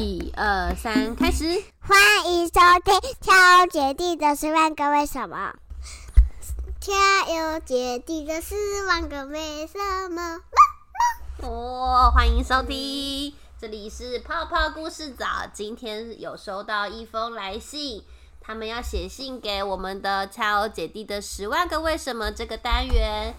一二三，开始！欢迎收听《跳姐弟的十万个为什么》。跳游姐弟的十万个为什么？哦，欢迎收听，这里是泡泡故事早。今天有收到一封来信，他们要写信给我们的超姐弟的十万个为什么这个单元。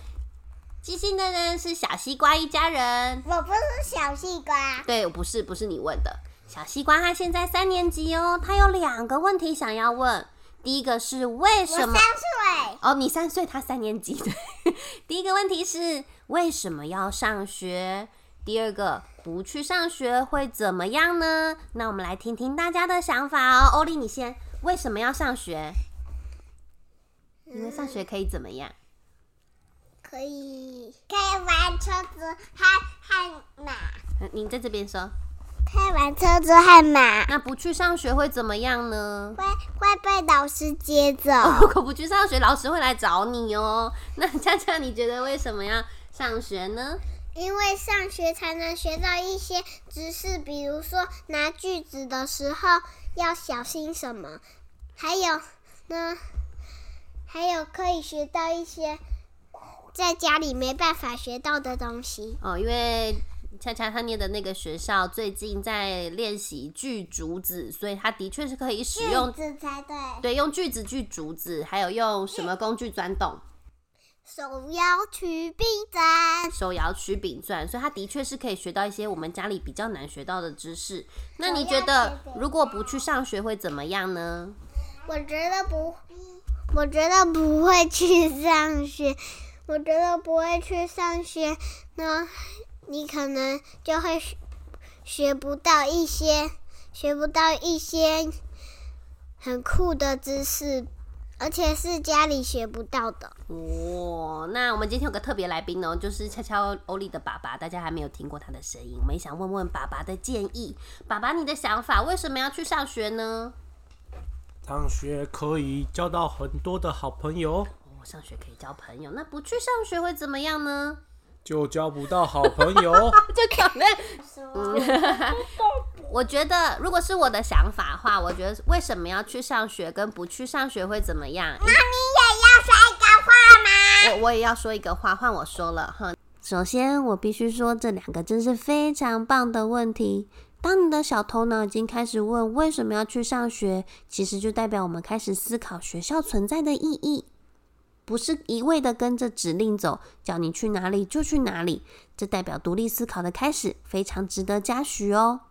寄信的人是小西瓜一家人。我不是小西瓜，对，不是，不是你问的。小西瓜他现在三年级哦，他有两个问题想要问。第一个是为什么？岁，哦，你三岁，他三年级的。第一个问题是为什么要上学？第二个不去上学会怎么样呢？那我们来听听大家的想法哦。欧丽，你先，为什么要上学？因为上学可以怎么样？可以可以玩车子和和马，嗯你在这边说。可以玩车子和马，那不去上学会怎么样呢？会会被老师接走。如果不去上学，老师会来找你哦。那佳佳，你觉得为什么要上学呢？因为上学才能学到一些知识，比如说拿锯子的时候要小心什么，还有呢，还有可以学到一些在家里没办法学到的东西。哦，因为恰恰他念的那个学校最近在练习锯竹子，所以他的确是可以使用锯子才对，对用锯子锯竹子，还有用什么工具钻洞，手摇曲柄钻。手摇曲柄钻，所以他的确是可以学到一些我们家里比较难学到的知识。那你觉得如果不去上学会怎么样呢？我觉得不，我觉得不会去上学。我觉得不会去上学呢，你可能就会学学不到一些，学不到一些很酷的知识，而且是家里学不到的。哦，那我们今天有个特别来宾哦，就是悄悄欧丽的爸爸，大家还没有听过他的声音，我们也想问问爸爸的建议。爸爸，你的想法为什么要去上学呢？上学可以交到很多的好朋友，哦，上学可以交朋友，那不去上学会怎么样呢？就交不到好朋友。就可能，我觉得如果是我的想法的话，我觉得为什么要去上学，跟不去上学会怎么样？那你也要说一个话吗？我我也要说一个话，换我说了哈。首先，我必须说这两个真是非常棒的问题。当你的小头脑已经开始问为什么要去上学，其实就代表我们开始思考学校存在的意义，不是一味的跟着指令走，叫你去哪里就去哪里。这代表独立思考的开始，非常值得嘉许哦。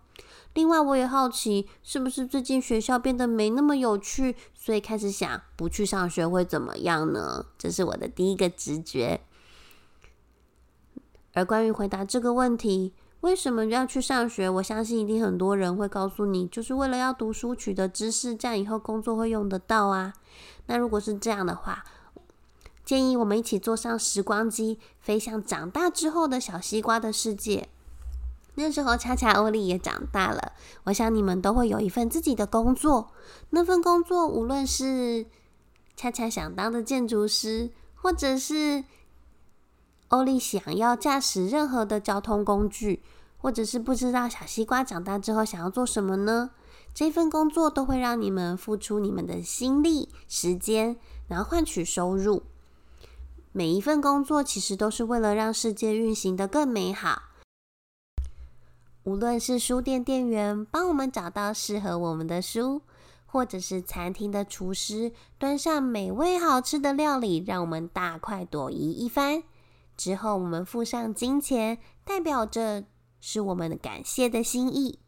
另外，我也好奇，是不是最近学校变得没那么有趣，所以开始想不去上学会怎么样呢？这是我的第一个直觉。而关于回答这个问题，为什么要去上学？我相信一定很多人会告诉你，就是为了要读书取得知识，这样以后工作会用得到啊。那如果是这样的话，建议我们一起坐上时光机，飞向长大之后的小西瓜的世界。那时候，恰恰欧丽也长大了。我想你们都会有一份自己的工作，那份工作无论是恰恰想当的建筑师，或者是欧丽想要驾驶任何的交通工具，或者是不知道小西瓜长大之后想要做什么呢？这份工作都会让你们付出你们的心力、时间，然后换取收入。每一份工作其实都是为了让世界运行的更美好。无论是书店店员帮我们找到适合我们的书，或者是餐厅的厨师端上美味好吃的料理，让我们大快朵颐一番。之后，我们付上金钱，代表着是我们感谢的心意。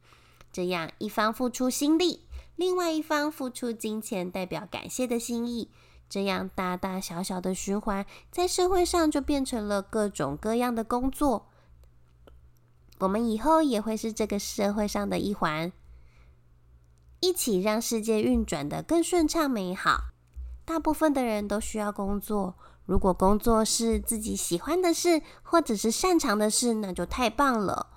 这样，一方付出心力，另外一方付出金钱，代表感谢的心意。这样大大小小的循环，在社会上就变成了各种各样的工作。我们以后也会是这个社会上的一环，一起让世界运转的更顺畅美好。大部分的人都需要工作，如果工作是自己喜欢的事，或者是擅长的事，那就太棒了。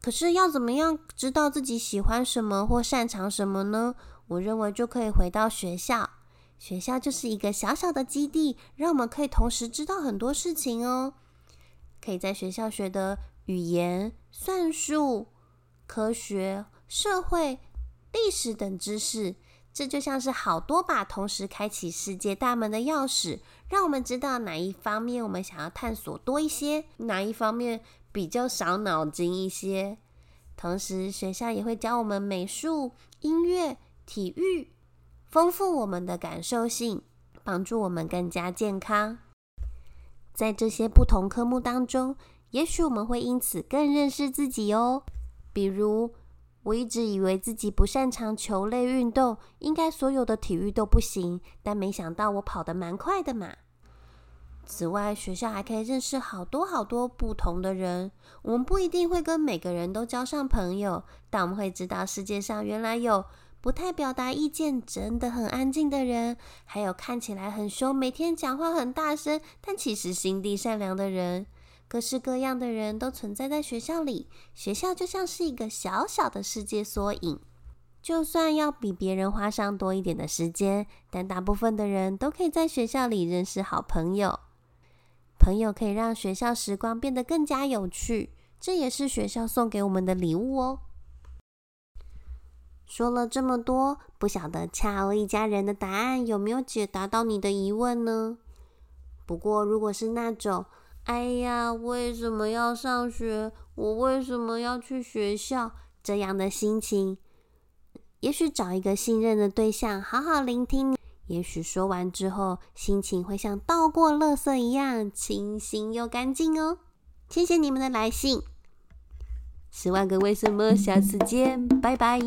可是要怎么样知道自己喜欢什么或擅长什么呢？我认为就可以回到学校，学校就是一个小小的基地，让我们可以同时知道很多事情哦。可以在学校学的语言、算术、科学、社会、历史等知识。这就像是好多把同时开启世界大门的钥匙，让我们知道哪一方面我们想要探索多一些，哪一方面比较少脑筋一些。同时，学校也会教我们美术、音乐、体育，丰富我们的感受性，帮助我们更加健康。在这些不同科目当中，也许我们会因此更认识自己哦。比如，我一直以为自己不擅长球类运动，应该所有的体育都不行，但没想到我跑得蛮快的嘛。此外，学校还可以认识好多好多不同的人。我们不一定会跟每个人都交上朋友，但我们会知道世界上原来有不太表达意见、真的很安静的人，还有看起来很凶、每天讲话很大声，但其实心地善良的人。各式各样的人都存在在学校里，学校就像是一个小小的世界缩影。就算要比别人花上多一点的时间，但大部分的人都可以在学校里认识好朋友。朋友可以让学校时光变得更加有趣，这也是学校送给我们的礼物哦。说了这么多，不晓得恰欧一家人的答案有没有解答到你的疑问呢？不过，如果是那种……哎呀，为什么要上学？我为什么要去学校？这样的心情，也许找一个信任的对象，好好聆听。也许说完之后，心情会像倒过垃圾一样清新又干净哦。谢谢你们的来信，十万个为什么，下次见，拜拜。